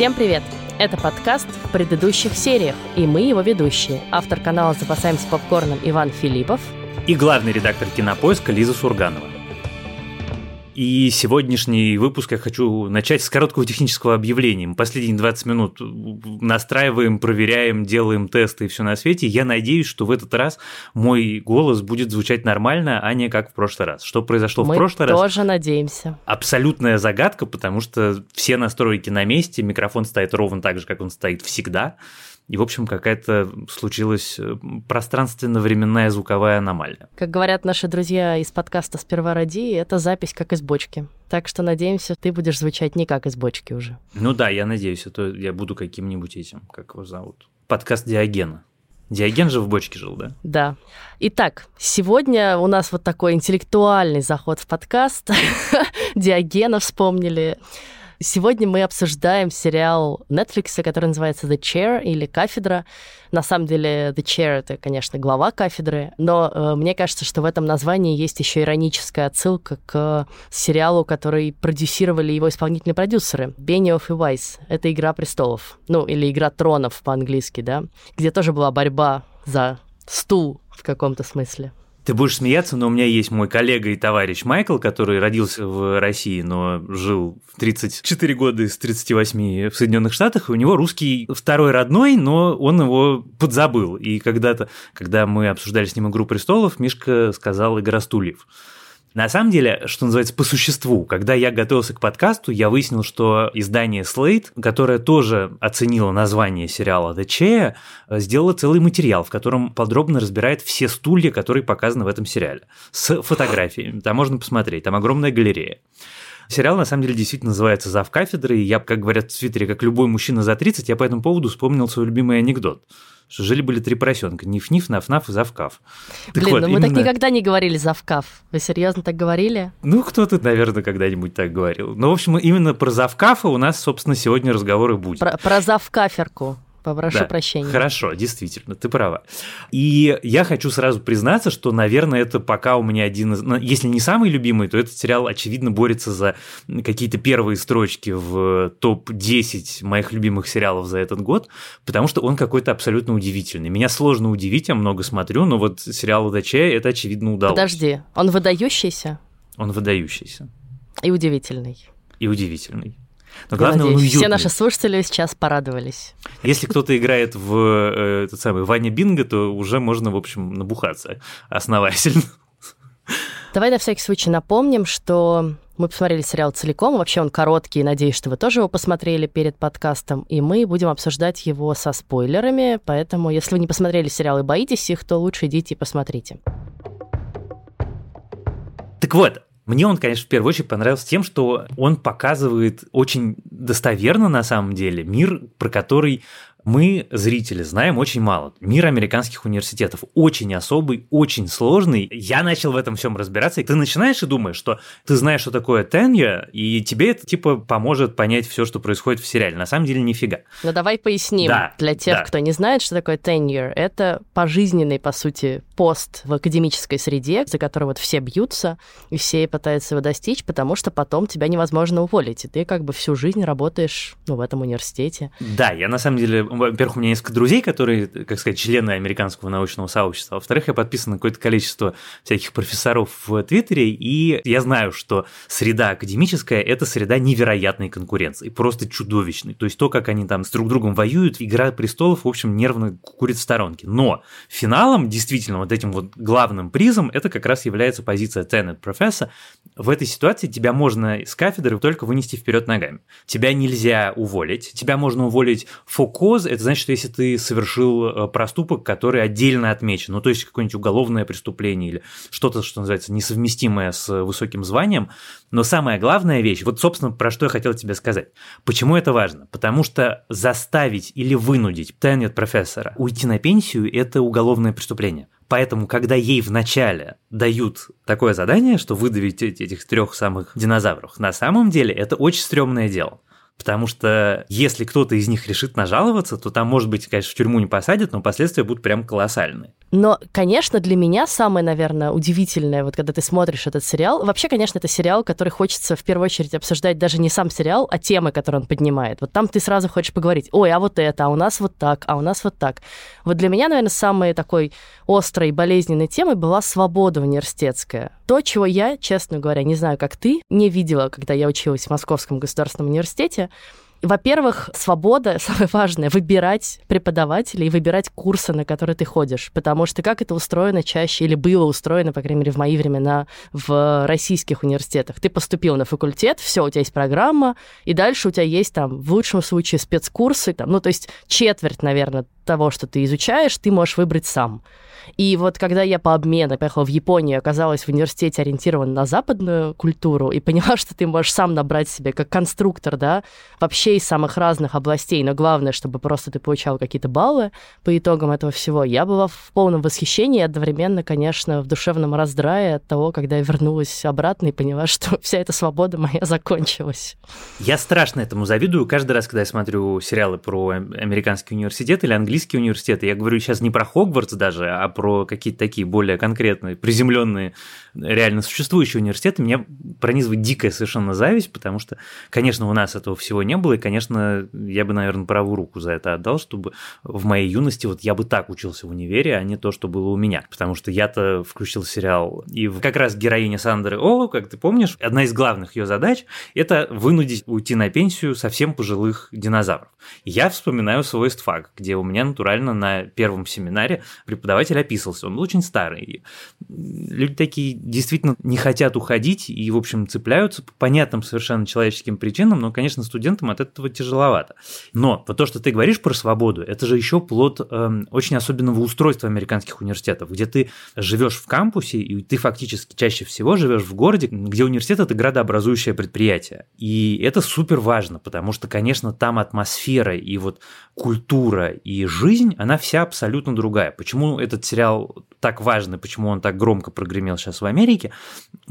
Всем привет! Это подкаст в предыдущих сериях, и мы его ведущие. Автор канала «Запасаемся попкорном» Иван Филиппов и главный редактор «Кинопоиска» Лиза Сурганова. И сегодняшний выпуск я хочу начать с короткого технического объявления. Мы последние 20 минут настраиваем, проверяем, делаем тесты и все на свете. Я надеюсь, что в этот раз мой голос будет звучать нормально, а не как в прошлый раз. Что произошло Мы в прошлый раз? Мы тоже надеемся. Абсолютная загадка, потому что все настройки на месте, микрофон стоит ровно так же, как он стоит всегда. И, в общем, какая-то случилась э, пространственно-временная звуковая аномалия. Как говорят наши друзья из подкаста «Сперва ради», это запись как из бочки. Так что, надеемся, ты будешь звучать не как из бочки уже. Ну да, я надеюсь, а то я буду каким-нибудь этим, как его зовут. Подкаст Диогена. Диоген же в бочке жил, да? Да. Итак, сегодня у нас вот такой интеллектуальный заход в подкаст. Диогена вспомнили. Сегодня мы обсуждаем сериал Netflix, который называется The Chair или Кафедра. На самом деле The Chair это, конечно, глава кафедры, но э, мне кажется, что в этом названии есть еще ироническая отсылка к сериалу, который продюсировали его исполнительные продюсеры Бениоф и Вайс. Это «Игра престолов», ну или «Игра тронов» по-английски, да, где тоже была борьба за стул в каком-то смысле. Ты будешь смеяться, но у меня есть мой коллега и товарищ Майкл, который родился в России, но жил в 34 года из 38 в Соединенных Штатах, и у него русский второй родной, но он его подзабыл. И когда-то, когда мы обсуждали с ним «Игру престолов», Мишка сказал «Игра стульев». На самом деле, что называется, по существу, когда я готовился к подкасту, я выяснил, что издание Slate, которое тоже оценило название сериала The Chair, сделало целый материал, в котором подробно разбирает все стулья, которые показаны в этом сериале, с фотографиями. Там можно посмотреть, там огромная галерея. Сериал, на самом деле, действительно называется «Зав кафедры», и я, как говорят в Твиттере, как любой мужчина за 30, я по этому поводу вспомнил свой любимый анекдот что жили-были три поросенка. Ниф-ниф, наф-наф и завкав. Так Блин, вот, ну мы так никогда не говорили завкав. Вы серьезно так говорили? Ну, кто-то, наверное, когда-нибудь так говорил. Но, в общем, именно про завкафа у нас, собственно, сегодня разговор и будет. Про, про завкаферку. Попрошу да, прощения. Хорошо, действительно, ты права. И я хочу сразу признаться, что, наверное, это пока у меня один из... Если не самый любимый, то этот сериал, очевидно, борется за какие-то первые строчки в топ-10 моих любимых сериалов за этот год, потому что он какой-то абсолютно удивительный. Меня сложно удивить, я много смотрю, но вот сериал «Удача» это, очевидно, удалось. Подожди, он выдающийся? Он выдающийся. И удивительный. И удивительный. Но главное, надеюсь, он уютный. Все наши слушатели сейчас порадовались. Если кто-то играет в э, этот самый Ваня Бинго, то уже можно, в общем, набухаться основательно. Давай на всякий случай напомним, что мы посмотрели сериал целиком. Вообще он короткий, надеюсь, что вы тоже его посмотрели перед подкастом. И мы будем обсуждать его со спойлерами. Поэтому, если вы не посмотрели сериал и боитесь их, то лучше идите и посмотрите. Так вот, мне он, конечно, в первую очередь понравился тем, что он показывает очень достоверно на самом деле мир, про который мы, зрители, знаем очень мало. Мир американских университетов очень особый, очень сложный. Я начал в этом всем разбираться, и ты начинаешь и думаешь, что ты знаешь, что такое tenure, и тебе это типа поможет понять все, что происходит в сериале. На самом деле нифига. Ну давай поясним да, для тех, да. кто не знает, что такое tenure. Это пожизненный, по сути, пост в академической среде, за который вот все бьются, и все пытаются его достичь, потому что потом тебя невозможно уволить, и ты как бы всю жизнь работаешь ну, в этом университете. Да, я на самом деле во-первых, у меня несколько друзей, которые, как сказать, члены американского научного сообщества. Во-вторых, я подписан на какое-то количество всяких профессоров в Твиттере, и я знаю, что среда академическая – это среда невероятной конкуренции, просто чудовищной. То есть то, как они там с друг другом воюют, «Игра престолов», в общем, нервно курит в сторонке. Но финалом, действительно, вот этим вот главным призом, это как раз является позиция Tenet Professor. В этой ситуации тебя можно с кафедры только вынести вперед ногами. Тебя нельзя уволить, тебя можно уволить for cause, это значит, если ты совершил э, проступок, который отдельно отмечен, ну то есть какое-нибудь уголовное преступление или что-то, что называется, несовместимое с высоким званием, но самая главная вещь, вот, собственно, про что я хотел тебе сказать. Почему это важно? Потому что заставить или вынудить тенет профессора уйти на пенсию – это уголовное преступление. Поэтому, когда ей вначале дают такое задание, что выдавить этих трех самых динозавров, на самом деле это очень стрёмное дело. Потому что если кто-то из них решит нажаловаться, то там, может быть, конечно, в тюрьму не посадят, но последствия будут прям колоссальные. Но, конечно, для меня самое, наверное, удивительное, вот когда ты смотришь этот сериал, вообще, конечно, это сериал, который хочется в первую очередь обсуждать даже не сам сериал, а темы, которые он поднимает. Вот там ты сразу хочешь поговорить, ой, а вот это, а у нас вот так, а у нас вот так. Вот для меня, наверное, самой такой острой болезненной темой была свобода университетская. То, чего я, честно говоря, не знаю, как ты, не видела, когда я училась в Московском государственном университете, во-первых, свобода, самое важное, выбирать преподавателей и выбирать курсы, на которые ты ходишь. Потому что как это устроено чаще, или было устроено, по крайней мере, в мои времена, в российских университетах. Ты поступил на факультет, все, у тебя есть программа, и дальше у тебя есть там, в лучшем случае, спецкурсы, там, ну, то есть четверть, наверное, того, что ты изучаешь, ты можешь выбрать сам. И вот когда я по обмену поехала в Японию, оказалась в университете ориентирован на западную культуру и поняла, что ты можешь сам набрать себе как конструктор, да, вообще из самых разных областей, но главное, чтобы просто ты получал какие-то баллы по итогам этого всего, я была в полном восхищении одновременно, конечно, в душевном раздрае от того, когда я вернулась обратно и поняла, что вся эта свобода моя закончилась. Я страшно этому завидую каждый раз, когда я смотрю сериалы про американский университет или английский университет. Я говорю сейчас не про Хогвартс даже, а про какие-то такие более конкретные, приземленные, реально существующие университеты, меня пронизывает дикая совершенно зависть, потому что, конечно, у нас этого всего не было, и, конечно, я бы, наверное, правую руку за это отдал, чтобы в моей юности вот я бы так учился в универе, а не то, что было у меня. Потому что я-то включил сериал, и как раз героиня Сандры О, как ты помнишь, одна из главных ее задач – это вынудить уйти на пенсию совсем пожилых динозавров. Я вспоминаю свой ствак, где у меня натурально на первом семинаре преподаватель описывался. Он очень старый. Люди такие действительно не хотят уходить и, в общем, цепляются по понятным совершенно человеческим причинам, но, конечно, студентам от этого тяжеловато. Но вот то, что ты говоришь про свободу, это же еще плод э, очень особенного устройства американских университетов, где ты живешь в кампусе, и ты фактически чаще всего живешь в городе, где университет это градообразующее предприятие. И это супер важно, потому что, конечно, там атмосфера и вот культура и жизнь, она вся абсолютно другая. Почему этот сериал так важный, почему он так громко прогремел сейчас в Америке?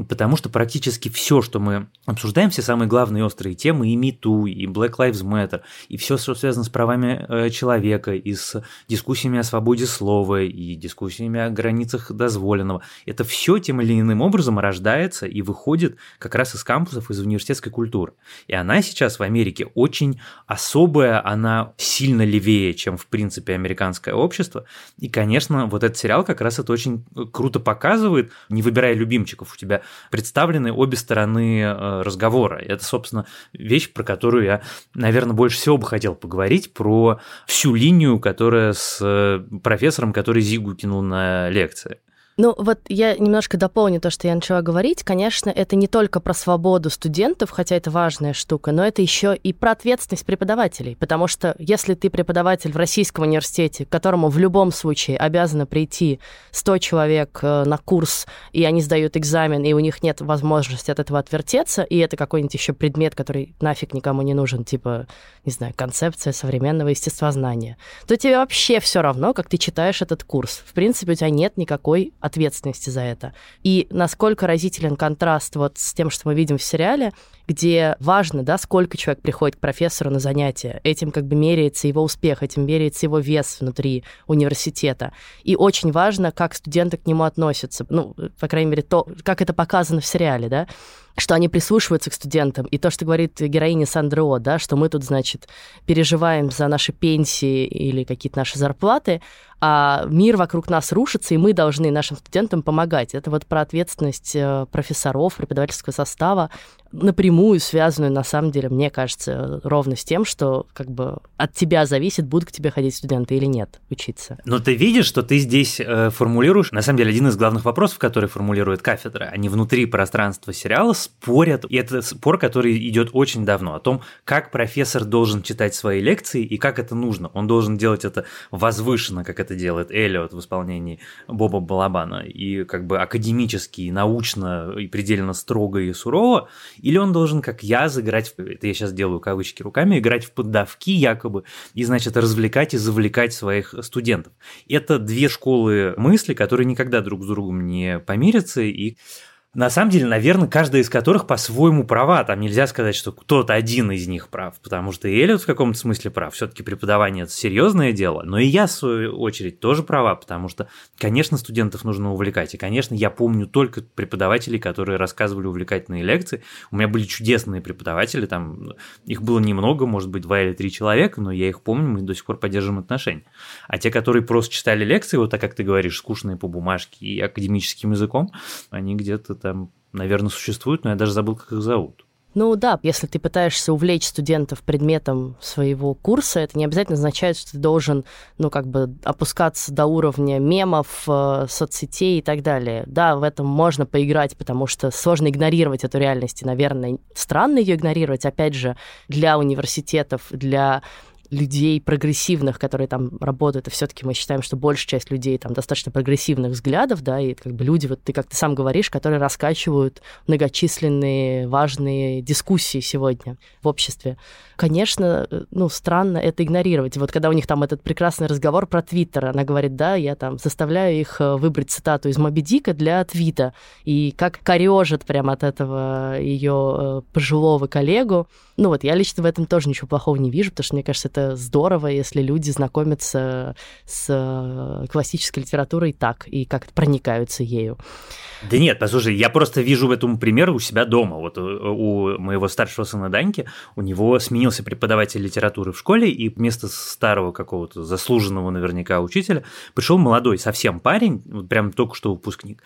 Потому что практически все, что мы обсуждаем, все самые главные острые темы, и МИТУ, и Black Lives Matter, и все, что связано с правами э, человека, и с дискуссиями о свободе слова, и дискуссиями о границах дозволенного, это все тем или иным образом рождается и выходит как раз из кампусов, из университетской культуры. И она сейчас в Америке очень особая, она сильно левее, чем в принципе американское общество. И, конечно, вот этот сериал как раз это очень э, круто показывает, не выбирая любимчиков, у тебя представлены обе стороны э, разговора. Это, собственно, вещь, про которую я, наверное, больше всего бы хотел поговорить, про всю линию, которая с э, профессором, который Зигу кинул на лекции. Ну, вот я немножко дополню то, что я начала говорить. Конечно, это не только про свободу студентов, хотя это важная штука, но это еще и про ответственность преподавателей. Потому что если ты преподаватель в российском университете, к которому в любом случае обязаны прийти 100 человек э, на курс, и они сдают экзамен, и у них нет возможности от этого отвертеться, и это какой-нибудь еще предмет, который нафиг никому не нужен, типа, не знаю, концепция современного естествознания, то тебе вообще все равно, как ты читаешь этот курс. В принципе, у тебя нет никакой ответственности за это. И насколько разителен контраст вот с тем, что мы видим в сериале, где важно, да, сколько человек приходит к профессору на занятия. Этим как бы меряется его успех, этим меряется его вес внутри университета. И очень важно, как студенты к нему относятся. Ну, по крайней мере, то, как это показано в сериале, да что они прислушиваются к студентам. И то, что говорит героиня Сандро, да, что мы тут, значит, переживаем за наши пенсии или какие-то наши зарплаты, а мир вокруг нас рушится, и мы должны нашим студентам помогать. Это вот про ответственность э, профессоров, преподавательского состава, напрямую связанную, на самом деле, мне кажется, ровно с тем, что как бы от тебя зависит, будут к тебе ходить студенты или нет учиться. Но ты видишь, что ты здесь э, формулируешь, на самом деле, один из главных вопросов, который формулирует кафедра. Они внутри пространства сериала спорят, и это спор, который идет очень давно, о том, как профессор должен читать свои лекции и как это нужно. Он должен делать это возвышенно, как это делает Эллиот в исполнении Боба Балабана, и как бы академически, научно, и предельно строго и сурово, или он должен, как я, заграть, это я сейчас делаю кавычки руками, играть в поддавки якобы, и, значит, развлекать и завлекать своих студентов. Это две школы мысли, которые никогда друг с другом не помирятся, и На самом деле, наверное, каждая из которых по-своему права. Там нельзя сказать, что кто-то один из них прав, потому что и Эллиот в каком-то смысле прав. Все-таки преподавание – это серьезное дело. Но и я, в свою очередь, тоже права, потому что, конечно, студентов нужно увлекать. И, конечно, я помню только преподавателей, которые рассказывали увлекательные лекции. У меня были чудесные преподаватели, там их было немного, может быть, два или три человека, но я их помню, мы до сих пор поддерживаем отношения. А те, которые просто читали лекции, вот так, как ты говоришь, скучные по бумажке и академическим языком, они где-то там, наверное, существуют, но я даже забыл, как их зовут. Ну да, если ты пытаешься увлечь студентов предметом своего курса, это не обязательно означает, что ты должен, ну, как бы опускаться до уровня мемов, э, соцсетей и так далее. Да, в этом можно поиграть, потому что сложно игнорировать эту реальность, и, наверное, странно ее игнорировать, опять же, для университетов, для людей прогрессивных, которые там работают, и все-таки мы считаем, что большая часть людей там достаточно прогрессивных взглядов, да, и как бы люди, вот ты как ты сам говоришь, которые раскачивают многочисленные важные дискуссии сегодня в обществе. Конечно, ну, странно это игнорировать. Вот когда у них там этот прекрасный разговор про Твиттер, она говорит, да, я там заставляю их э, выбрать цитату из Моби Дика для твита, и как корежит прямо от этого ее э, пожилого коллегу. Ну вот, я лично в этом тоже ничего плохого не вижу, потому что мне кажется, это это здорово, если люди знакомятся с э, классической литературой так и как проникаются ею. Да нет, послушай, я просто вижу этому пример у себя дома. Вот э, у моего старшего сына Даньки, у него сменился преподаватель литературы в школе, и вместо старого какого-то заслуженного наверняка учителя пришел молодой совсем парень, вот прям только что выпускник.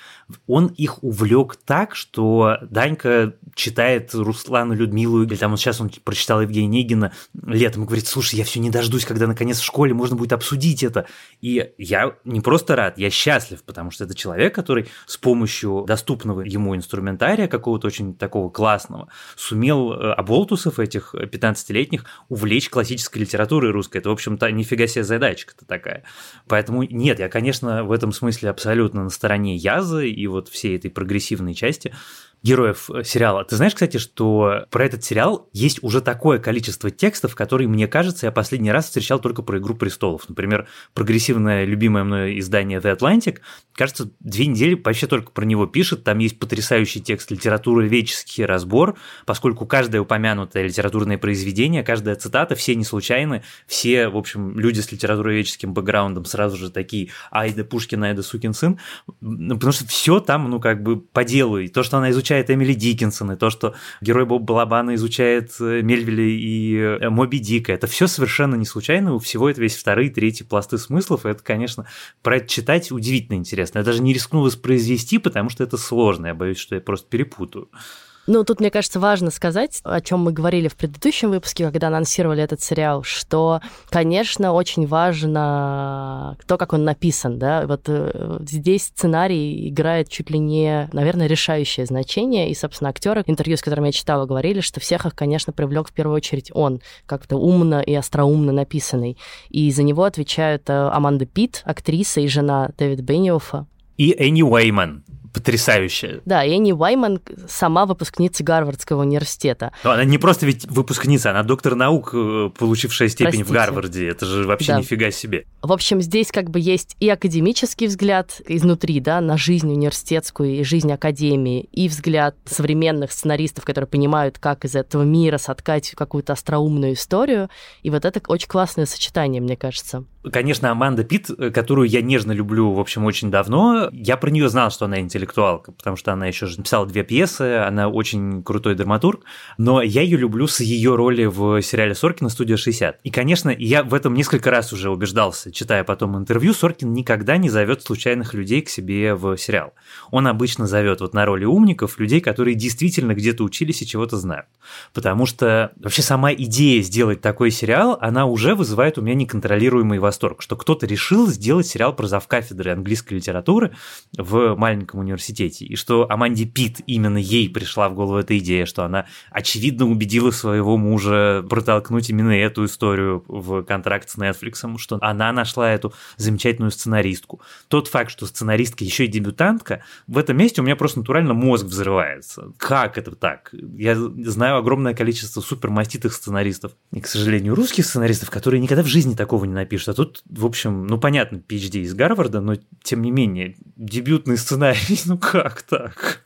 Он их увлек так, что Данька читает Руслана Людмилу, или там вот сейчас он прочитал Евгения Негина летом и говорит, слушай, я все не дождусь, когда наконец в школе можно будет обсудить это. И я не просто рад, я счастлив, потому что это человек, который с помощью помощью доступного ему инструментария, какого-то очень такого классного, сумел э, оболтусов этих 15-летних увлечь классической литературой русской. Это, в общем-то, нифига себе задачка-то такая. Поэтому нет, я, конечно, в этом смысле абсолютно на стороне Язы и вот всей этой прогрессивной части героев э, сериала. Ты знаешь, кстати, что про этот сериал есть уже такое количество текстов, которые, мне кажется, я последний раз встречал только про «Игру престолов». Например, прогрессивное, любимое мной издание The Atlantic, кажется, две недели вообще только про него пишет. Там есть потрясающий текст литературы «Веческий разбор», поскольку каждое упомянутое литературное произведение, каждая цитата, все не случайны, все, в общем, люди с литературоведческим бэкграундом сразу же такие «Айда Пушкин, Айда сукин сын», потому что все там, ну, как бы по делу. И то, что она изучает изучает Эмили Диккенсон, и то, что герой Боб Балабана изучает э, Мельвиля и э, Моби Дика. Это все совершенно не случайно, у всего это весь вторые, третьи пласты смыслов, и это, конечно, про это читать удивительно интересно. Я даже не рискнул воспроизвести, потому что это сложно, я боюсь, что я просто перепутаю. Ну, тут, мне кажется, важно сказать, о чем мы говорили в предыдущем выпуске, когда анонсировали этот сериал, что, конечно, очень важно то, как он написан, да, вот э, здесь сценарий играет чуть ли не, наверное, решающее значение, и, собственно, актеры, интервью, с которыми я читала, говорили, что всех их, конечно, привлек в первую очередь он, как-то умно и остроумно написанный, и за него отвечают э, Аманда Пит, актриса и жена Дэвида Бенниофа. И Энни Уэйман, потрясающая. Да, Энни Уайман сама выпускница Гарвардского университета. Но она не просто ведь выпускница, она доктор наук, э, получившая степень Простите. в Гарварде. Это же вообще да. нифига себе. В общем, здесь как бы есть и академический взгляд изнутри, да, на жизнь университетскую и жизнь академии, и взгляд современных сценаристов, которые понимают, как из этого мира соткать какую-то остроумную историю. И вот это очень классное сочетание, мне кажется. Конечно, Аманда Пит, э, которую я нежно люблю, в общем, очень давно, я про нее знал, что она интеллектуалка, потому что она еще же написала две пьесы, она очень крутой драматург, но я ее люблю с ее роли в сериале Соркина «Студия 60». И, конечно, я в этом несколько раз уже убеждался, читая потом интервью, Соркин никогда не зовет случайных людей к себе в сериал. Он обычно зовет вот на роли умников людей, которые действительно где-то учились и чего-то знают. Потому что вообще сама идея сделать такой сериал, она уже вызывает у меня неконтролируемый восторг восторг, что кто-то решил сделать сериал про завкафедры английской литературы в маленьком университете, и что Аманде Пит, именно ей пришла в голову эта идея, что она очевидно убедила своего мужа протолкнуть именно эту историю в контракт с Netflix, что она нашла эту замечательную сценаристку. Тот факт, что сценаристка еще и дебютантка, в этом месте у меня просто натурально мозг взрывается. Как это так? Я знаю огромное количество супермаститых сценаристов, и, к сожалению, русских сценаристов, которые никогда в жизни такого не напишут, а тут тут, в общем, ну, понятно, PhD из Гарварда, но, тем не менее, дебютный сценарий, ну как так?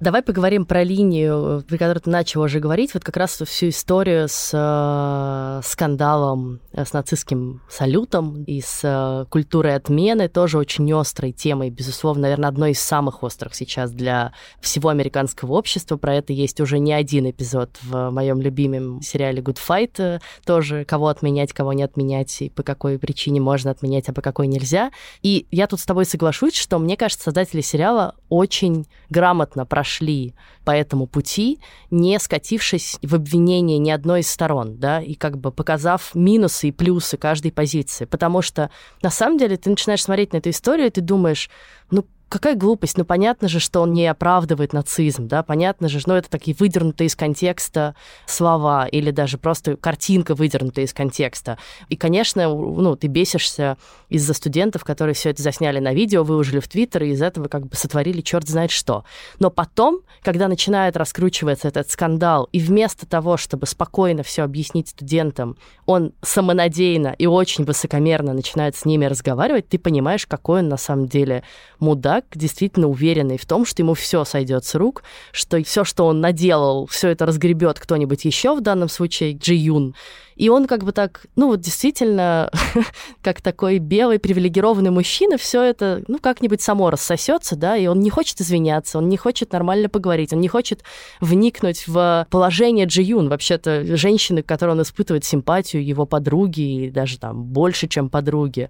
Давай поговорим про линию, при которой ты начал уже говорить, вот как раз всю историю с э, скандалом, э, с нацистским салютом и с э, культурой отмены, тоже очень острой темой, безусловно, наверное, одной из самых острых сейчас для всего американского общества. Про это есть уже не один эпизод в моем любимом сериале Good Fight, э, тоже кого отменять, кого не отменять, и по какой причине можно отменять, а по какой нельзя. И я тут с тобой соглашусь, что мне кажется, создатели сериала очень грамотно прошли пошли по этому пути, не скатившись в обвинение ни одной из сторон, да, и как бы показав минусы и плюсы каждой позиции. Потому что на самом деле ты начинаешь смотреть на эту историю, и ты думаешь, ну какая глупость, ну понятно же, что он не оправдывает нацизм, да, понятно же, ну это такие выдернутые из контекста слова или даже просто картинка выдернутая из контекста. И, конечно, ну ты бесишься из-за студентов, которые все это засняли на видео, выложили в Твиттер, и из этого как бы сотворили черт знает что. Но потом, когда начинает раскручиваться этот скандал, и вместо того, чтобы спокойно все объяснить студентам, он самонадеянно и очень высокомерно начинает с ними разговаривать, ты понимаешь, какой он на самом деле мудак, человек действительно уверенный в том, что ему все сойдет с рук, что все, что он наделал, все это разгребет кто-нибудь еще, в данном случае Джи Юн. И он как бы так, ну вот действительно, как такой белый привилегированный мужчина, все это, ну, как-нибудь само рассосется, да, и он не хочет извиняться, он не хочет нормально поговорить, он не хочет вникнуть в положение Джи Юн, вообще-то женщины, к которой он испытывает симпатию, его подруги, и даже там больше, чем подруги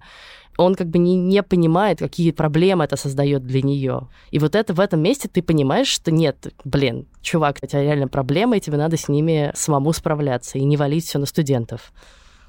он как бы не, не понимает, какие проблемы это создает для нее. И вот это в этом месте ты понимаешь, что нет, блин, чувак, у тебя реально проблемы, и тебе надо с ними самому справляться и не валить все на студентов.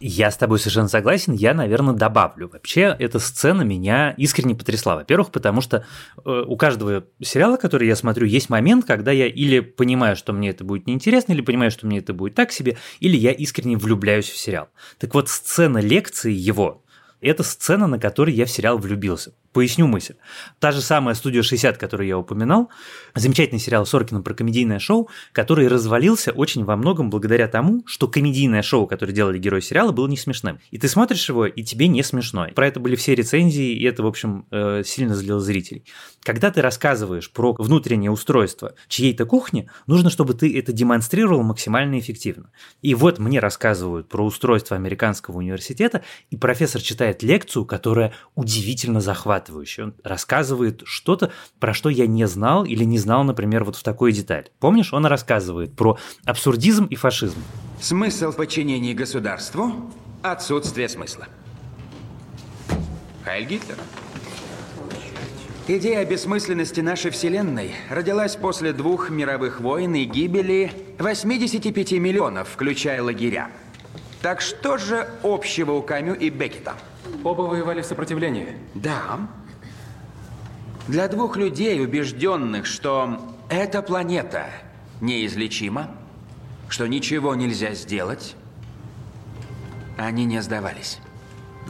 Я с тобой совершенно согласен. Я, наверное, добавлю. Вообще, эта сцена меня искренне потрясла. Во-первых, потому что э, у каждого сериала, который я смотрю, есть момент, когда я или понимаю, что мне это будет неинтересно, или понимаю, что мне это будет так себе, или я искренне влюбляюсь в сериал. Так вот, сцена лекции его, это сцена, на которой я в сериал влюбился. Поясню мысль. Та же самая «Студия 60», которую я упоминал, замечательный сериал Соркина про комедийное шоу, который развалился очень во многом благодаря тому, что комедийное шоу, которое делали герои сериала, было не смешным. И ты смотришь его, и тебе не смешно. Про это были все рецензии, и это, в общем, э, сильно злило зрителей. Когда ты рассказываешь про внутреннее устройство чьей-то кухни, нужно, чтобы ты это демонстрировал максимально эффективно. И вот мне рассказывают про устройство американского университета, и профессор читает лекцию, которая удивительно захватывает захватывающе. Он рассказывает что-то, про что я не знал или не знал, например, вот в такой деталь. Помнишь, он рассказывает про абсурдизм и фашизм. Смысл подчинения государству – отсутствие смысла. Хайль Гитлер. Идея бессмысленности нашей Вселенной родилась после двух мировых войн и гибели 85 миллионов, включая лагеря. Так что же общего у Камю и Беккета? Оба воевали в сопротивлении. Да. Для двух людей, убежденных, что эта планета неизлечима, что ничего нельзя сделать, они не сдавались.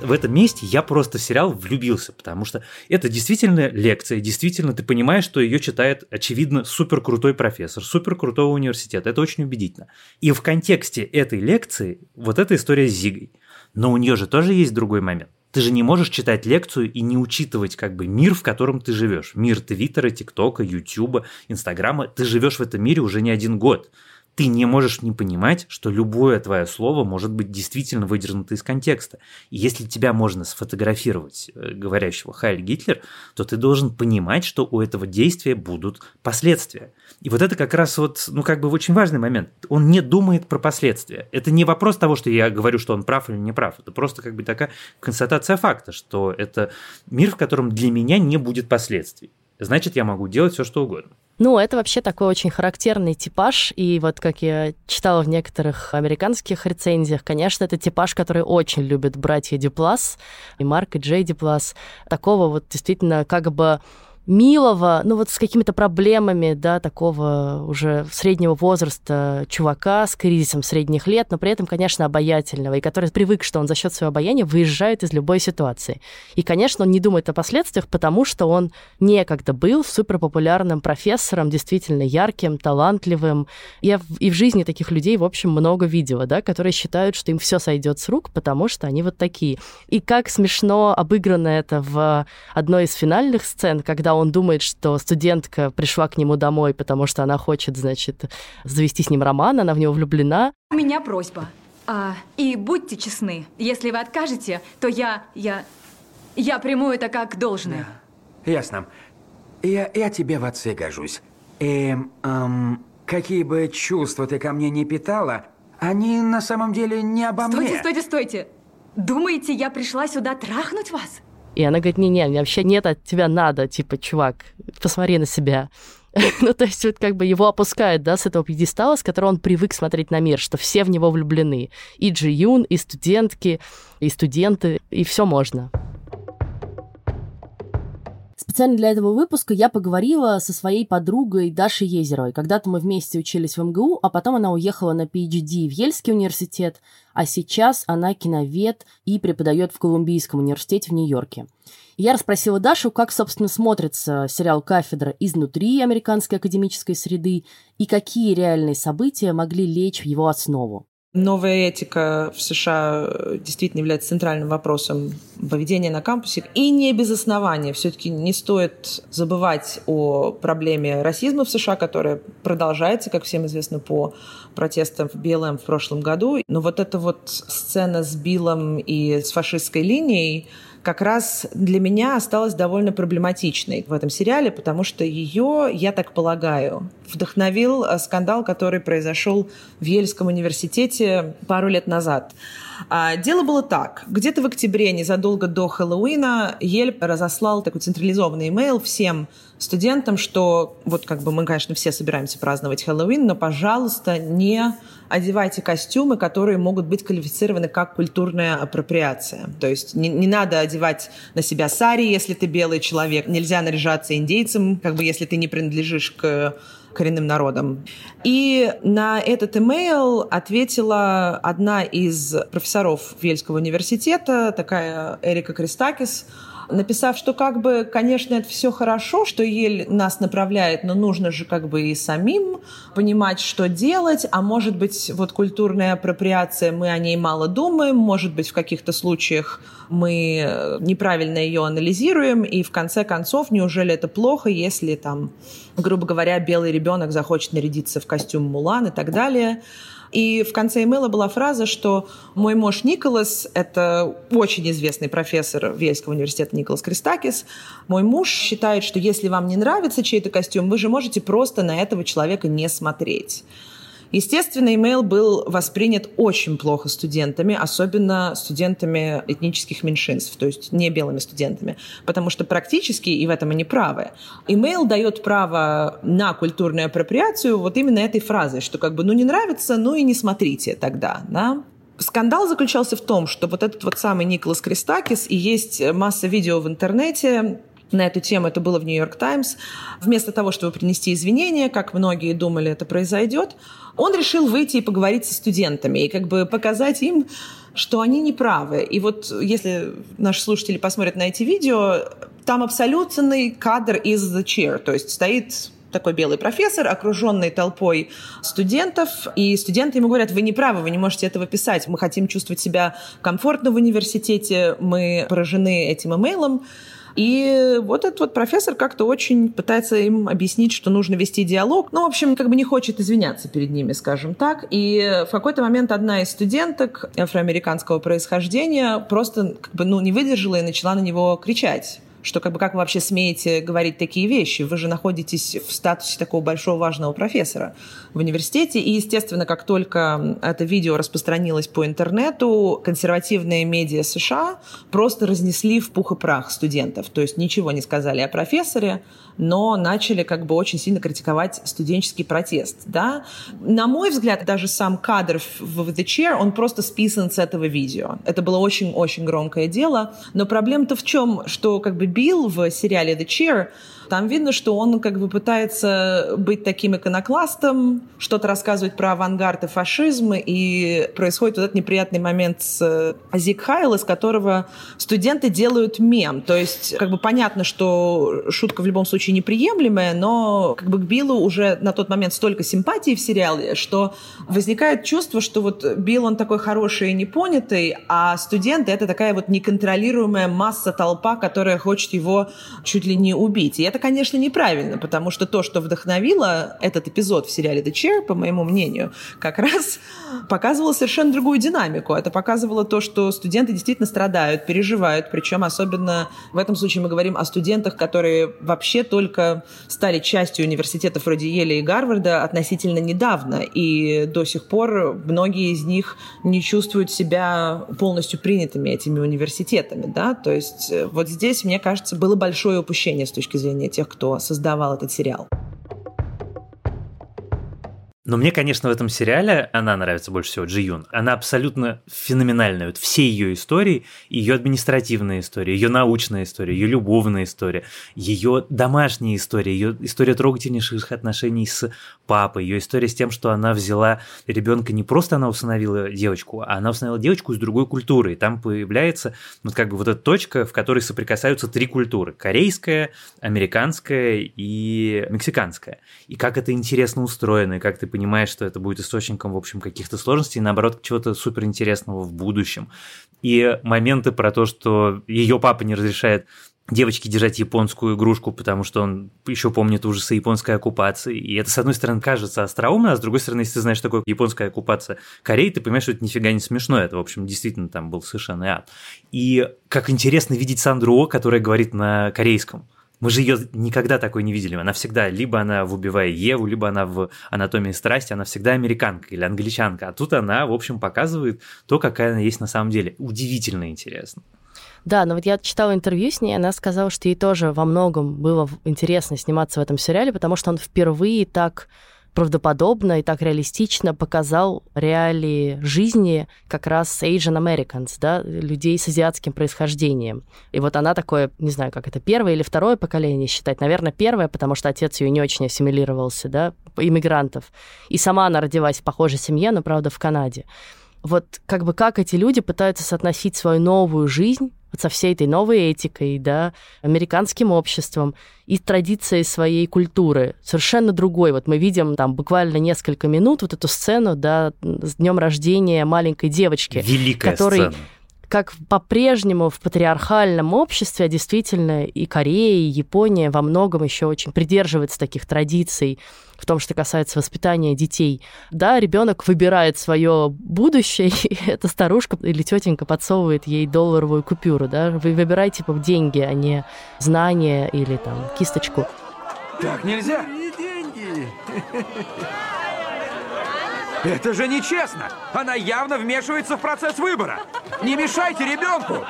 В этом месте я просто в сериал влюбился, потому что это действительно лекция, действительно ты понимаешь, что ее читает, очевидно, супер крутой профессор, супер крутого университета. Это очень убедительно. И в контексте этой лекции вот эта история с Зигой. Но у нее же тоже есть другой момент. Ты же не можешь читать лекцию и не учитывать как бы мир, в котором ты живешь. Мир Твиттера, ТикТока, Ютуба, Инстаграма. Ты живешь в этом мире уже не один год ты не можешь не понимать, что любое твое слово может быть действительно выдернуто из контекста. И если тебя можно сфотографировать э, говорящего Хайль Гитлер, то ты должен понимать, что у этого действия будут последствия. И вот это как раз вот, ну как бы очень важный момент. Он не думает про последствия. Это не вопрос того, что я говорю, что он прав или не прав. Это просто как бы такая констатация факта, что это мир, в котором для меня не будет последствий. Значит, я могу делать все, что угодно. Ну, это вообще такой очень характерный типаж, и вот как я читала в некоторых американских рецензиях, конечно, это типаж, который очень любят братья Дюплас, и Марк, и Джей Дюплас, такого вот действительно как бы милого, ну вот с какими-то проблемами, да, такого уже среднего возраста чувака с кризисом средних лет, но при этом, конечно, обаятельного, и который привык, что он за счет своего обаяния выезжает из любой ситуации. И, конечно, он не думает о последствиях, потому что он некогда был суперпопулярным профессором, действительно ярким, талантливым. Я и в жизни таких людей, в общем, много видела, да, которые считают, что им все сойдет с рук, потому что они вот такие. И как смешно обыграно это в одной из финальных сцен, когда когда он думает, что студентка пришла к нему домой, потому что она хочет, значит, завести с ним роман, она в него влюблена. У меня просьба. А, и будьте честны. Если вы откажете, то я... я... я приму это как должное. Ясно. Я, я тебе в отцы гожусь. Эм, эм, какие бы чувства ты ко мне не питала, они на самом деле не обо Стойте, мне. стойте, стойте. Думаете, я пришла сюда трахнуть вас? И она говорит, не-не, мне вообще нет от тебя надо, типа, чувак, посмотри на себя. ну, то есть вот как бы его опускают, да, с этого пьедестала, с которого он привык смотреть на мир, что все в него влюблены. И Джи Юн, и студентки, и студенты, и все можно. Специально для этого выпуска я поговорила со своей подругой Дашей Езеровой. Когда-то мы вместе учились в МГУ, а потом она уехала на PhD в Ельский университет, а сейчас она киновед и преподает в Колумбийском университете в Нью-Йорке. Я расспросила Дашу, как, собственно, смотрится сериал «Кафедра» изнутри американской академической среды и какие реальные события могли лечь в его основу. Новая этика в США э, действительно является центральным вопросом поведения на кампусе. И не без основания. Все-таки не стоит забывать о проблеме расизма в США, которая продолжается, как всем известно, по протестам в БЛМ в прошлом году. Но вот эта вот сцена с Биллом и с фашистской линией – как раз для меня осталась довольно проблематичной в этом сериале, потому что ее, я так полагаю, вдохновил э, скандал, который произошел в Ельском университете пару лет назад. А, дело было так. Где-то в октябре, незадолго до Хэллоуина, Ель разослал такой централизованный имейл всем студентам, что вот как бы мы, конечно, все собираемся праздновать Хэллоуин, но, пожалуйста, не одевайте костюмы, которые могут быть квалифицированы как культурная апроприация. То есть не, не надо одевать на себя сари, если ты белый человек, нельзя наряжаться индейцем, как бы если ты не принадлежишь к коренным народам. И на этот имейл ответила одна из профессоров Вельского университета, такая Эрика Кристакис, написав, что как бы, конечно, это все хорошо, что Ель нас направляет, но нужно же как бы и самим понимать, что делать, а может быть, вот культурная апроприация, мы о ней мало думаем, может быть, в каких-то случаях мы неправильно ее анализируем, и в конце концов, неужели это плохо, если там, грубо говоря, белый ребенок захочет нарядиться в костюм Мулан и так далее. И в конце имейла была фраза, что мой муж Николас, это очень известный профессор Вельского университета Николас Кристакис, мой муж считает, что если вам не нравится чей-то костюм, вы же можете просто на этого человека не смотреть. Естественно, имейл был воспринят очень плохо студентами, особенно студентами этнических меньшинств, то есть не белыми студентами, потому что практически, и в этом они правы, имейл дает право на культурную апроприацию вот именно этой фразой, что как бы, ну не нравится, ну и не смотрите тогда, да. Скандал заключался в том, что вот этот вот самый Николас Кристакис, и есть масса видео в интернете, на эту тему, это было в Нью-Йорк Таймс. Вместо того, чтобы принести извинения, как многие думали, это произойдет, он решил выйти и поговорить со студентами и как бы показать им, что они не правы. И вот если наши слушатели посмотрят на эти видео, там абсолютный кадр из The Chair, то есть стоит такой белый профессор, окруженный толпой студентов, и студенты ему говорят, вы не правы, вы не можете этого писать, мы хотим чувствовать себя комфортно в университете, мы поражены этим имейлом, и вот этот вот профессор как-то очень пытается им объяснить, что нужно вести диалог. Ну, в общем, как бы не хочет извиняться перед ними, скажем так. И в какой-то момент одна из студенток афроамериканского происхождения просто как бы, ну, не выдержала и начала на него кричать что как бы как вы вообще смеете говорить такие вещи? Вы же находитесь в статусе такого большого важного профессора в университете. И, естественно, как только это видео распространилось по интернету, консервативные медиа США просто разнесли в пух и прах студентов. То есть ничего не сказали о профессоре, но начали как бы очень сильно критиковать студенческий протест. Да? На мой взгляд, даже сам кадр в The Chair, он просто списан с этого видео. Это было очень-очень громкое дело. Но проблема-то в чем, что как бы Билл в сериале The Chair там видно, что он как бы пытается быть таким иконокластом, что-то рассказывать про авангард и фашизм, и происходит вот этот неприятный момент с Зик Хайл, из которого студенты делают мем. То есть как бы понятно, что шутка в любом случае неприемлемая, но как бы к Биллу уже на тот момент столько симпатии в сериале, что возникает чувство, что вот Билл, он такой хороший и непонятый, а студенты — это такая вот неконтролируемая масса толпа, которая хочет его чуть ли не убить. И это конечно, неправильно, потому что то, что вдохновило этот эпизод в сериале The Chair, по моему мнению, как раз показывало совершенно другую динамику. Это показывало то, что студенты действительно страдают, переживают, причем особенно в этом случае мы говорим о студентах, которые вообще только стали частью университетов вроде Еля и Гарварда относительно недавно, и до сих пор многие из них не чувствуют себя полностью принятыми этими университетами, да, то есть э, вот здесь, мне кажется, было большое упущение с точки зрения тех, кто создавал этот сериал. Но мне, конечно, в этом сериале она нравится больше всего, Джи Юн. Она абсолютно феноменальная. Вот все ее истории, ее административная история, ее научная история, ее любовная история, ее домашняя история, ее история трогательнейших отношений с папой, ее история с тем, что она взяла ребенка не просто она усыновила девочку, а она усыновила девочку из другой культуры. И там появляется вот как бы вот эта точка, в которой соприкасаются три культуры. Корейская, американская и мексиканская. И как это интересно устроено, и как ты понимаешь, что это будет источником, в общем, каких-то сложностей, наоборот, чего-то суперинтересного в будущем. И моменты про то, что ее папа не разрешает девочке держать японскую игрушку, потому что он еще помнит ужасы японской оккупации. И это, с одной стороны, кажется остроумно, а с другой стороны, если ты знаешь, что такое японская оккупация Кореи, ты понимаешь, что это нифига не смешно. Это, в общем, действительно там был совершенно ад. И как интересно видеть Сандру О, которая говорит на корейском. Мы же ее никогда такой не видели. Она всегда, либо она в «Убивая Еву», либо она в «Анатомии страсти», она всегда американка или англичанка. А тут она, в общем, показывает то, какая она есть на самом деле. Удивительно интересно. Да, но вот я читала интервью с ней, она сказала, что ей тоже во многом было интересно сниматься в этом сериале, потому что он впервые так правдоподобно и так реалистично показал реалии жизни как раз Asian Americans, да, людей с азиатским происхождением. И вот она такое, не знаю, как это, первое или второе поколение считать, наверное, первое, потому что отец ее не очень ассимилировался, да, иммигрантов. И сама она родилась в похожей семье, но, правда, в Канаде. Вот как бы как эти люди пытаются соотносить свою новую жизнь вот со всей этой новой этикой, да, американским обществом и традицией своей культуры, совершенно другой. Вот мы видим там буквально несколько минут вот эту сцену, да, с днем рождения маленькой девочки, Великая который сцена как по-прежнему в патриархальном обществе, а действительно и Корея, и Япония во многом еще очень придерживается таких традиций в том, что касается воспитания детей. Да, ребенок выбирает свое будущее, и эта старушка или тетенька подсовывает ей долларовую купюру, да, вы выбираете типа деньги, а не знания или там кисточку. Так нельзя. И деньги. Это же нечестно! Она явно вмешивается в процесс выбора! Не мешайте ребенку!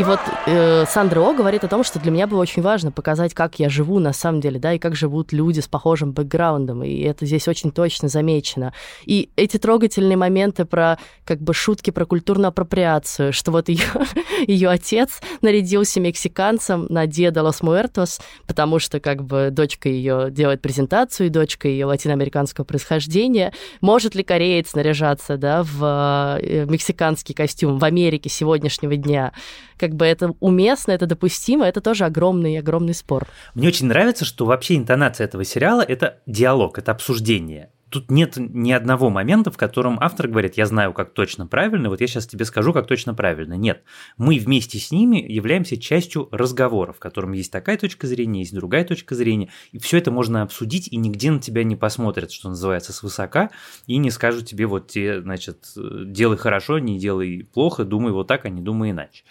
И вот э, Сандра О говорит о том, что для меня было очень важно показать, как я живу на самом деле, да, и как живут люди с похожим бэкграундом, и это здесь очень точно замечено. И эти трогательные моменты про, как бы, шутки про культурную апроприацию, что вот ее, отец нарядился мексиканцем на Деда Лос Муэртос, потому что, как бы, дочка ее делает презентацию, и дочка ее латиноамериканского происхождения. Может ли кореец наряжаться, да, в э, мексиканский костюм в Америке сегодняшнего дня? как бы это уместно, это допустимо, это тоже огромный-огромный спор. Мне очень нравится, что вообще интонация этого сериала – это диалог, это обсуждение. Тут нет ни одного момента, в котором автор говорит, я знаю, как точно правильно, вот я сейчас тебе скажу, как точно правильно. Нет. Мы вместе с ними являемся частью разговора, в котором есть такая точка зрения, есть другая точка зрения, и все это можно обсудить, и нигде на тебя не посмотрят, что называется, свысока, и не скажут тебе, вот тебе, значит, делай хорошо, не делай плохо, думай вот так, а не думай иначе.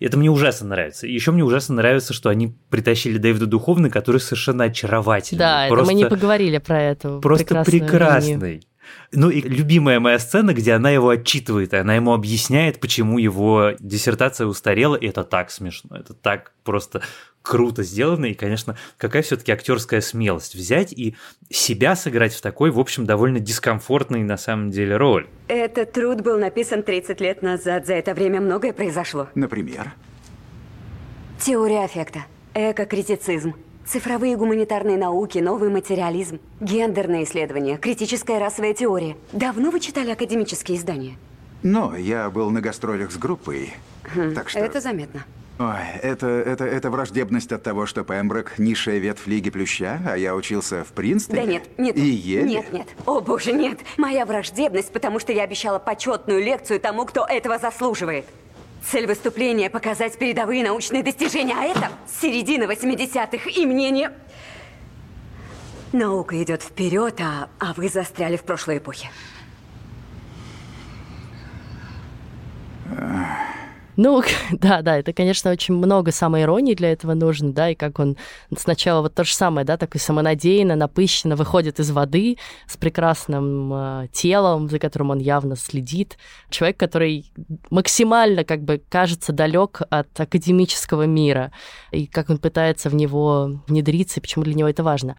Это мне ужасно нравится. И еще мне ужасно нравится, что они притащили Дэвида Духовна, который совершенно очаровательный. Да, просто, мы не поговорили про это. Просто прекрасный. Линию. Ну и любимая моя сцена, где она его отчитывает, и она ему объясняет, почему его диссертация устарела, и это так смешно, это так просто круто сделано, и, конечно, какая все-таки актерская смелость взять и себя сыграть в такой, в общем, довольно дискомфортной на самом деле роль. Этот труд был написан 30 лет назад. За это время многое произошло. Например? Теория аффекта, эко-критицизм, цифровые гуманитарные науки, новый материализм, гендерные исследования, критическая расовая теория. Давно вы читали академические издания? Но я был на гастролях с группой, хм, так что... Это заметно. Ой, это, это, это враждебность от того, что Пемброк – низшая ветвь Лиги Плюща, а я учился в Принстоне? Да нет, нет. И Еле? Нет, нет. О, боже, нет. Моя враждебность, потому что я обещала почетную лекцию тому, кто этого заслуживает. Цель выступления – показать передовые научные достижения, а это середина 80-х, и мне не... Наука идет вперед, а, а вы застряли в прошлой эпохе. Ну, да, да, это, конечно, очень много самоиронии для этого нужно, да, и как он сначала вот то же самое, да, такой самонадеянно, напыщенно выходит из воды с прекрасным э, телом, за которым он явно следит. Человек, который максимально, как бы, кажется далек от академического мира, и как он пытается в него внедриться, и почему для него это важно.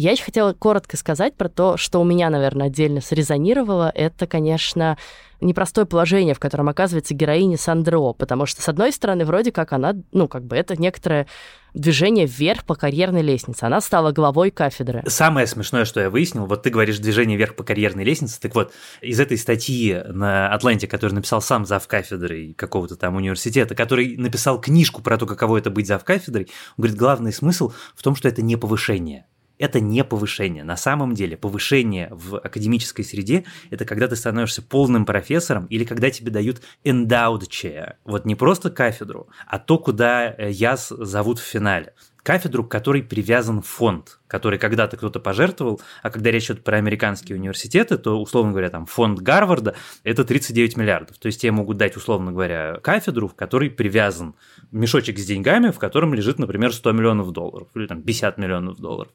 Я еще хотела коротко сказать про то, что у меня, наверное, отдельно срезонировало. Это, конечно, непростое положение, в котором оказывается героиня Сандро, потому что, с одной стороны, вроде как она, ну, как бы это некоторое движение вверх по карьерной лестнице. Она стала главой кафедры. Самое смешное, что я выяснил, вот ты говоришь движение вверх по карьерной лестнице, так вот, из этой статьи на Атланте, которую написал сам зав кафедрой какого-то там университета, который написал книжку про то, каково это быть зав кафедрой, он говорит, главный смысл в том, что это не повышение это не повышение. На самом деле повышение в академической среде – это когда ты становишься полным профессором или когда тебе дают endowed chair. Вот не просто кафедру, а то, куда э, яс зовут в финале кафедру, к которой привязан фонд, который когда-то кто-то пожертвовал, а когда речь идет про американские университеты, то, условно говоря, там фонд Гарварда – это 39 миллиардов. То есть тебе могут дать, условно говоря, кафедру, в которой привязан мешочек с деньгами, в котором лежит, например, 100 миллионов долларов или там 50 миллионов долларов.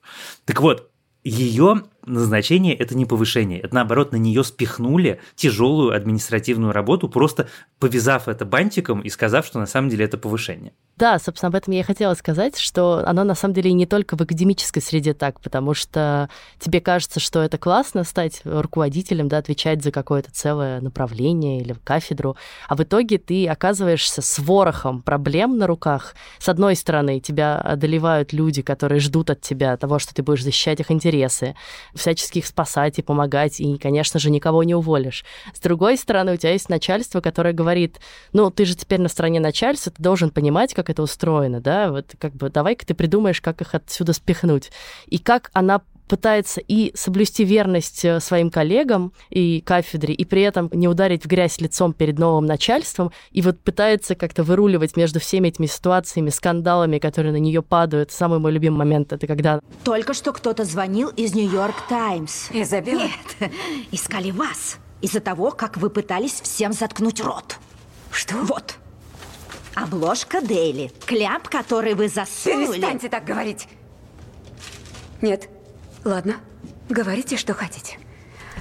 Так вот, ее назначение это не повышение, это наоборот на нее спихнули тяжелую административную работу, просто повязав это бантиком и сказав, что на самом деле это повышение. Да, собственно, об этом я и хотела сказать, что оно на самом деле не только в академической среде так, потому что тебе кажется, что это классно стать руководителем, да, отвечать за какое-то целое направление или кафедру, а в итоге ты оказываешься с ворохом проблем на руках. С одной стороны, тебя одолевают люди, которые ждут от тебя того, что ты будешь защищать их интересы, всячески их спасать и помогать, и, конечно же, никого не уволишь. С другой стороны, у тебя есть начальство, которое говорит, ну, ты же теперь на стороне начальства, ты должен понимать, как это устроено, да, вот как бы давай-ка ты придумаешь, как их отсюда спихнуть. И как она пытается и соблюсти верность э, своим коллегам и кафедре, и при этом не ударить в грязь лицом перед новым начальством, и вот пытается как-то выруливать между всеми этими ситуациями, скандалами, которые на нее падают. Самый мой любимый момент — это когда... Только что кто-то звонил из Нью-Йорк Таймс. Изабелла? Нет, искали вас. Из-за того, как вы пытались всем заткнуть рот. Что? Вот. Обложка Дейли. Кляп, который вы засунули. Перестаньте так говорить. Нет, Ладно, говорите, что хотите.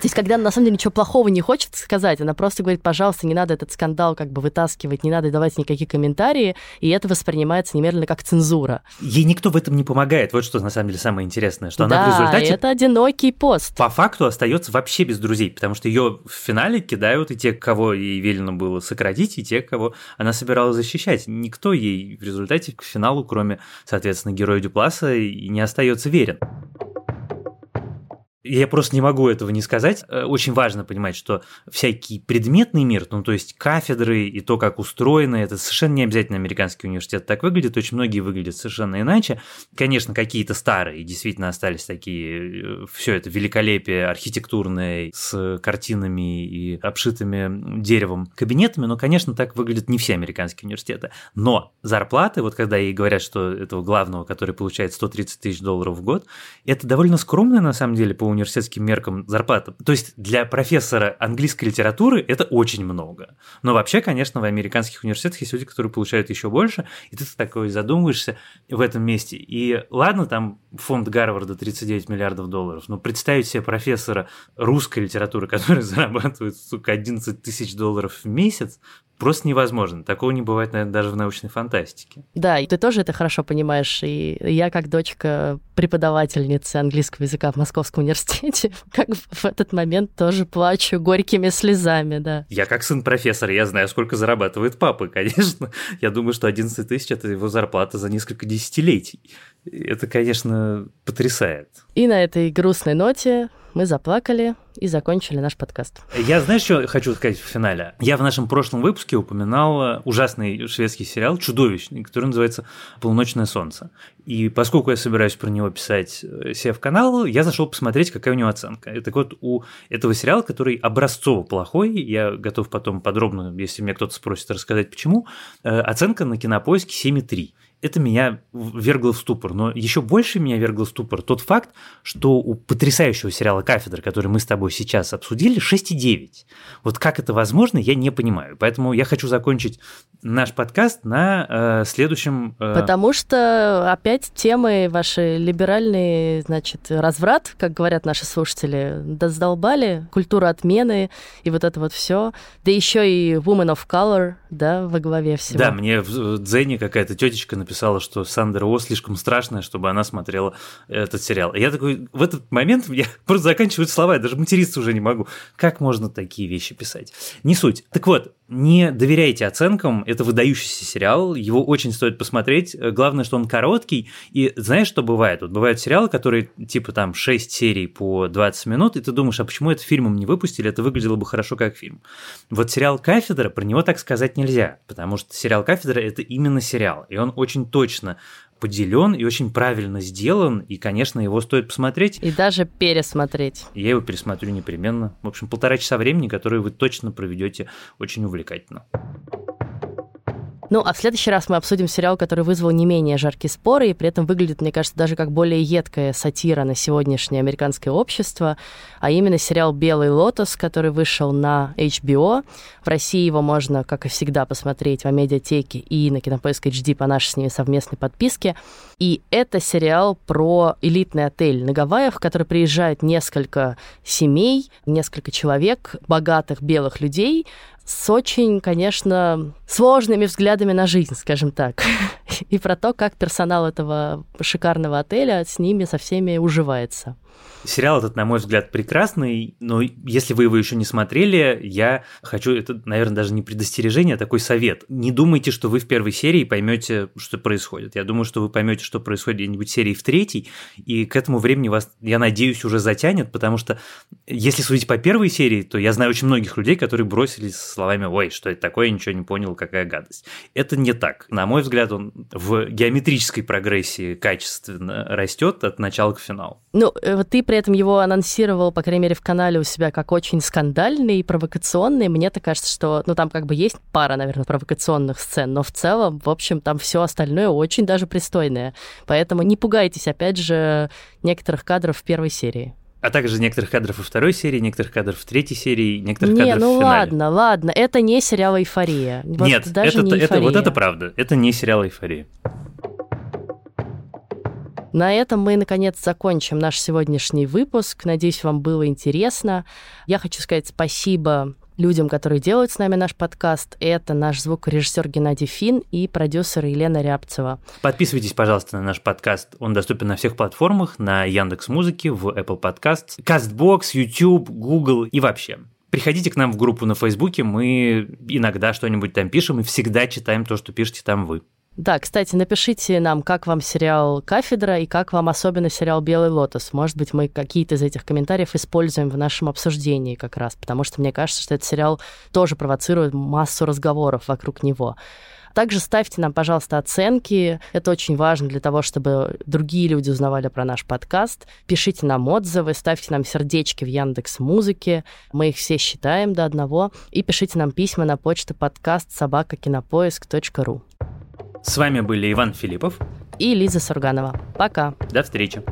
То есть, когда она на самом деле ничего плохого не хочет сказать, она просто говорит, пожалуйста, не надо этот скандал как бы вытаскивать, не надо давать никакие комментарии, и это воспринимается немедленно как цензура. Ей никто в этом не помогает. Вот что на самом деле самое интересное, что да, она в результате... это одинокий пост. По факту остается вообще без друзей, потому что ее в финале кидают и те, кого ей велено было сократить, и те, кого она собиралась защищать. Никто ей в результате к финалу, кроме, соответственно, героя Дюпласа, и не остается верен. Я просто не могу этого не сказать. Э, очень важно понимать, что всякий предметный мир, ну то есть кафедры и то, как устроено, это совершенно не обязательно американский университет так выглядит, очень многие выглядят совершенно иначе. Конечно, какие-то старые действительно остались такие, э, все это великолепие архитектурное с картинами и обшитыми деревом кабинетами, но, конечно, так выглядят не все американские университеты. Но зарплаты, вот когда ей говорят, что этого главного, который получает 130 тысяч долларов в год, это довольно скромная на самом деле по университетским меркам зарплата. То есть для профессора английской литературы это очень много. Но вообще, конечно, в американских университетах есть люди, которые получают еще больше, и ты такой задумываешься в этом месте. И ладно, там фонд Гарварда 39 миллиардов долларов, но представить себе профессора русской литературы, который зарабатывает, сука, 11 тысяч долларов в месяц, просто невозможно. Такого не бывает, наверное, даже в научной фантастике. Да, и ты тоже это хорошо понимаешь. И я, как дочка преподавательницы английского языка в Московском университете, как в этот момент тоже плачу горькими слезами, да. Я как сын профессора, я знаю, сколько зарабатывает папа, конечно. Я думаю, что 11 тысяч – это его зарплата за несколько десятилетий. Это, конечно, потрясает. И на этой грустной ноте мы заплакали и закончили наш подкаст. Я, знаешь, что хочу сказать в финале? Я в нашем прошлом выпуске упоминал ужасный шведский сериал, чудовищный, который называется «Полуночное солнце». И поскольку я собираюсь про него писать э, себе в канал, я зашел посмотреть, какая у него оценка. И так вот, у этого сериала, который образцово плохой, я готов потом подробно, если меня кто-то спросит, рассказать почему, э, оценка на кинопоиске 7,3 это меня вергло в ступор. Но еще больше меня вергло в ступор тот факт, что у потрясающего сериала «Кафедра», который мы с тобой сейчас обсудили, 6,9. Вот как это возможно, я не понимаю. Поэтому я хочу закончить наш подкаст на э, следующем... Э... Потому что опять темы ваши либеральные, значит, разврат, как говорят наши слушатели, задолбали, культура отмены и вот это вот все. Да еще и Woman of Color, да, во главе всего. Да, мне в Дзене какая-то тетечка написала, что Сандра О слишком страшная, чтобы она смотрела этот сериал. И я такой, в этот момент я просто заканчиваю слова, я даже материться уже не могу. Как можно такие вещи писать? Не суть. Так вот, не доверяйте оценкам, это выдающийся сериал, его очень стоит посмотреть. Главное, что он короткий, и знаешь, что бывает? Вот бывают сериалы, которые типа там 6 серий по 20 минут, и ты думаешь, а почему это фильмом не выпустили, это выглядело бы хорошо как фильм. Вот сериал «Кафедра», про него так сказать нельзя, потому что сериал «Кафедра» — это именно сериал, и он очень точно поделен и очень правильно сделан, и, конечно, его стоит посмотреть. И даже пересмотреть. Я его пересмотрю непременно. В общем, полтора часа времени, которые вы точно проведете очень увлекательно. Ну, а в следующий раз мы обсудим сериал, который вызвал не менее жаркие споры, и при этом выглядит, мне кажется, даже как более едкая сатира на сегодняшнее американское общество, а именно сериал «Белый лотос», который вышел на HBO. В России его можно, как и всегда, посмотреть в медиатеке и на Кинопоиск HD по нашей с ними совместной подписке. И это сериал про элитный отель на Гавайях, в который приезжает несколько семей, несколько человек, богатых белых людей, с очень, конечно, сложными взглядами на жизнь, скажем так, и про то, как персонал этого шикарного отеля с ними со всеми уживается. Сериал этот, на мой взгляд, прекрасный, но если вы его еще не смотрели, я хочу, это, наверное, даже не предостережение, а такой совет. Не думайте, что вы в первой серии поймете, что происходит. Я думаю, что вы поймете, что происходит где-нибудь в серии в третьей, и к этому времени вас, я надеюсь, уже затянет, потому что если судить по первой серии, то я знаю очень многих людей, которые бросились словами «Ой, что это такое, ничего не понял, какая гадость». Это не так. На мой взгляд, он в геометрической прогрессии качественно растет от начала к финалу. Ну, э, вот ты при этом его анонсировал, по крайней мере, в канале у себя как очень скандальный и провокационный. Мне-то кажется, что, ну, там как бы есть пара, наверное, провокационных сцен, но в целом, в общем, там все остальное очень даже пристойное. Поэтому не пугайтесь, опять же, некоторых кадров в первой серии. А также некоторых кадров во второй серии, некоторых кадров в третьей серии, некоторых не, кадров ну в финале. ладно, ладно, это не сериал «Эйфория». Вот Нет, даже это, не это, вот это правда, это не сериал «Эйфория». На этом мы, наконец, закончим наш сегодняшний выпуск. Надеюсь, вам было интересно. Я хочу сказать спасибо людям, которые делают с нами наш подкаст. Это наш звукорежиссер Геннадий Фин и продюсер Елена Рябцева. Подписывайтесь, пожалуйста, на наш подкаст. Он доступен на всех платформах, на Яндекс Музыке, в Apple Podcast, CastBox, YouTube, Google и вообще. Приходите к нам в группу на Фейсбуке, мы иногда что-нибудь там пишем и всегда читаем то, что пишете там вы. Да, кстати, напишите нам, как вам сериал «Кафедра» и как вам особенно сериал «Белый лотос». Может быть, мы какие-то из этих комментариев используем в нашем обсуждении как раз, потому что мне кажется, что этот сериал тоже провоцирует массу разговоров вокруг него. Также ставьте нам, пожалуйста, оценки. Это очень важно для того, чтобы другие люди узнавали про наш подкаст. Пишите нам отзывы, ставьте нам сердечки в Яндекс Музыке. Мы их все считаем до одного. И пишите нам письма на почту подкаст собакакинопоиск.ру. С вами были Иван Филиппов и Лиза Сурганова. Пока. До встречи.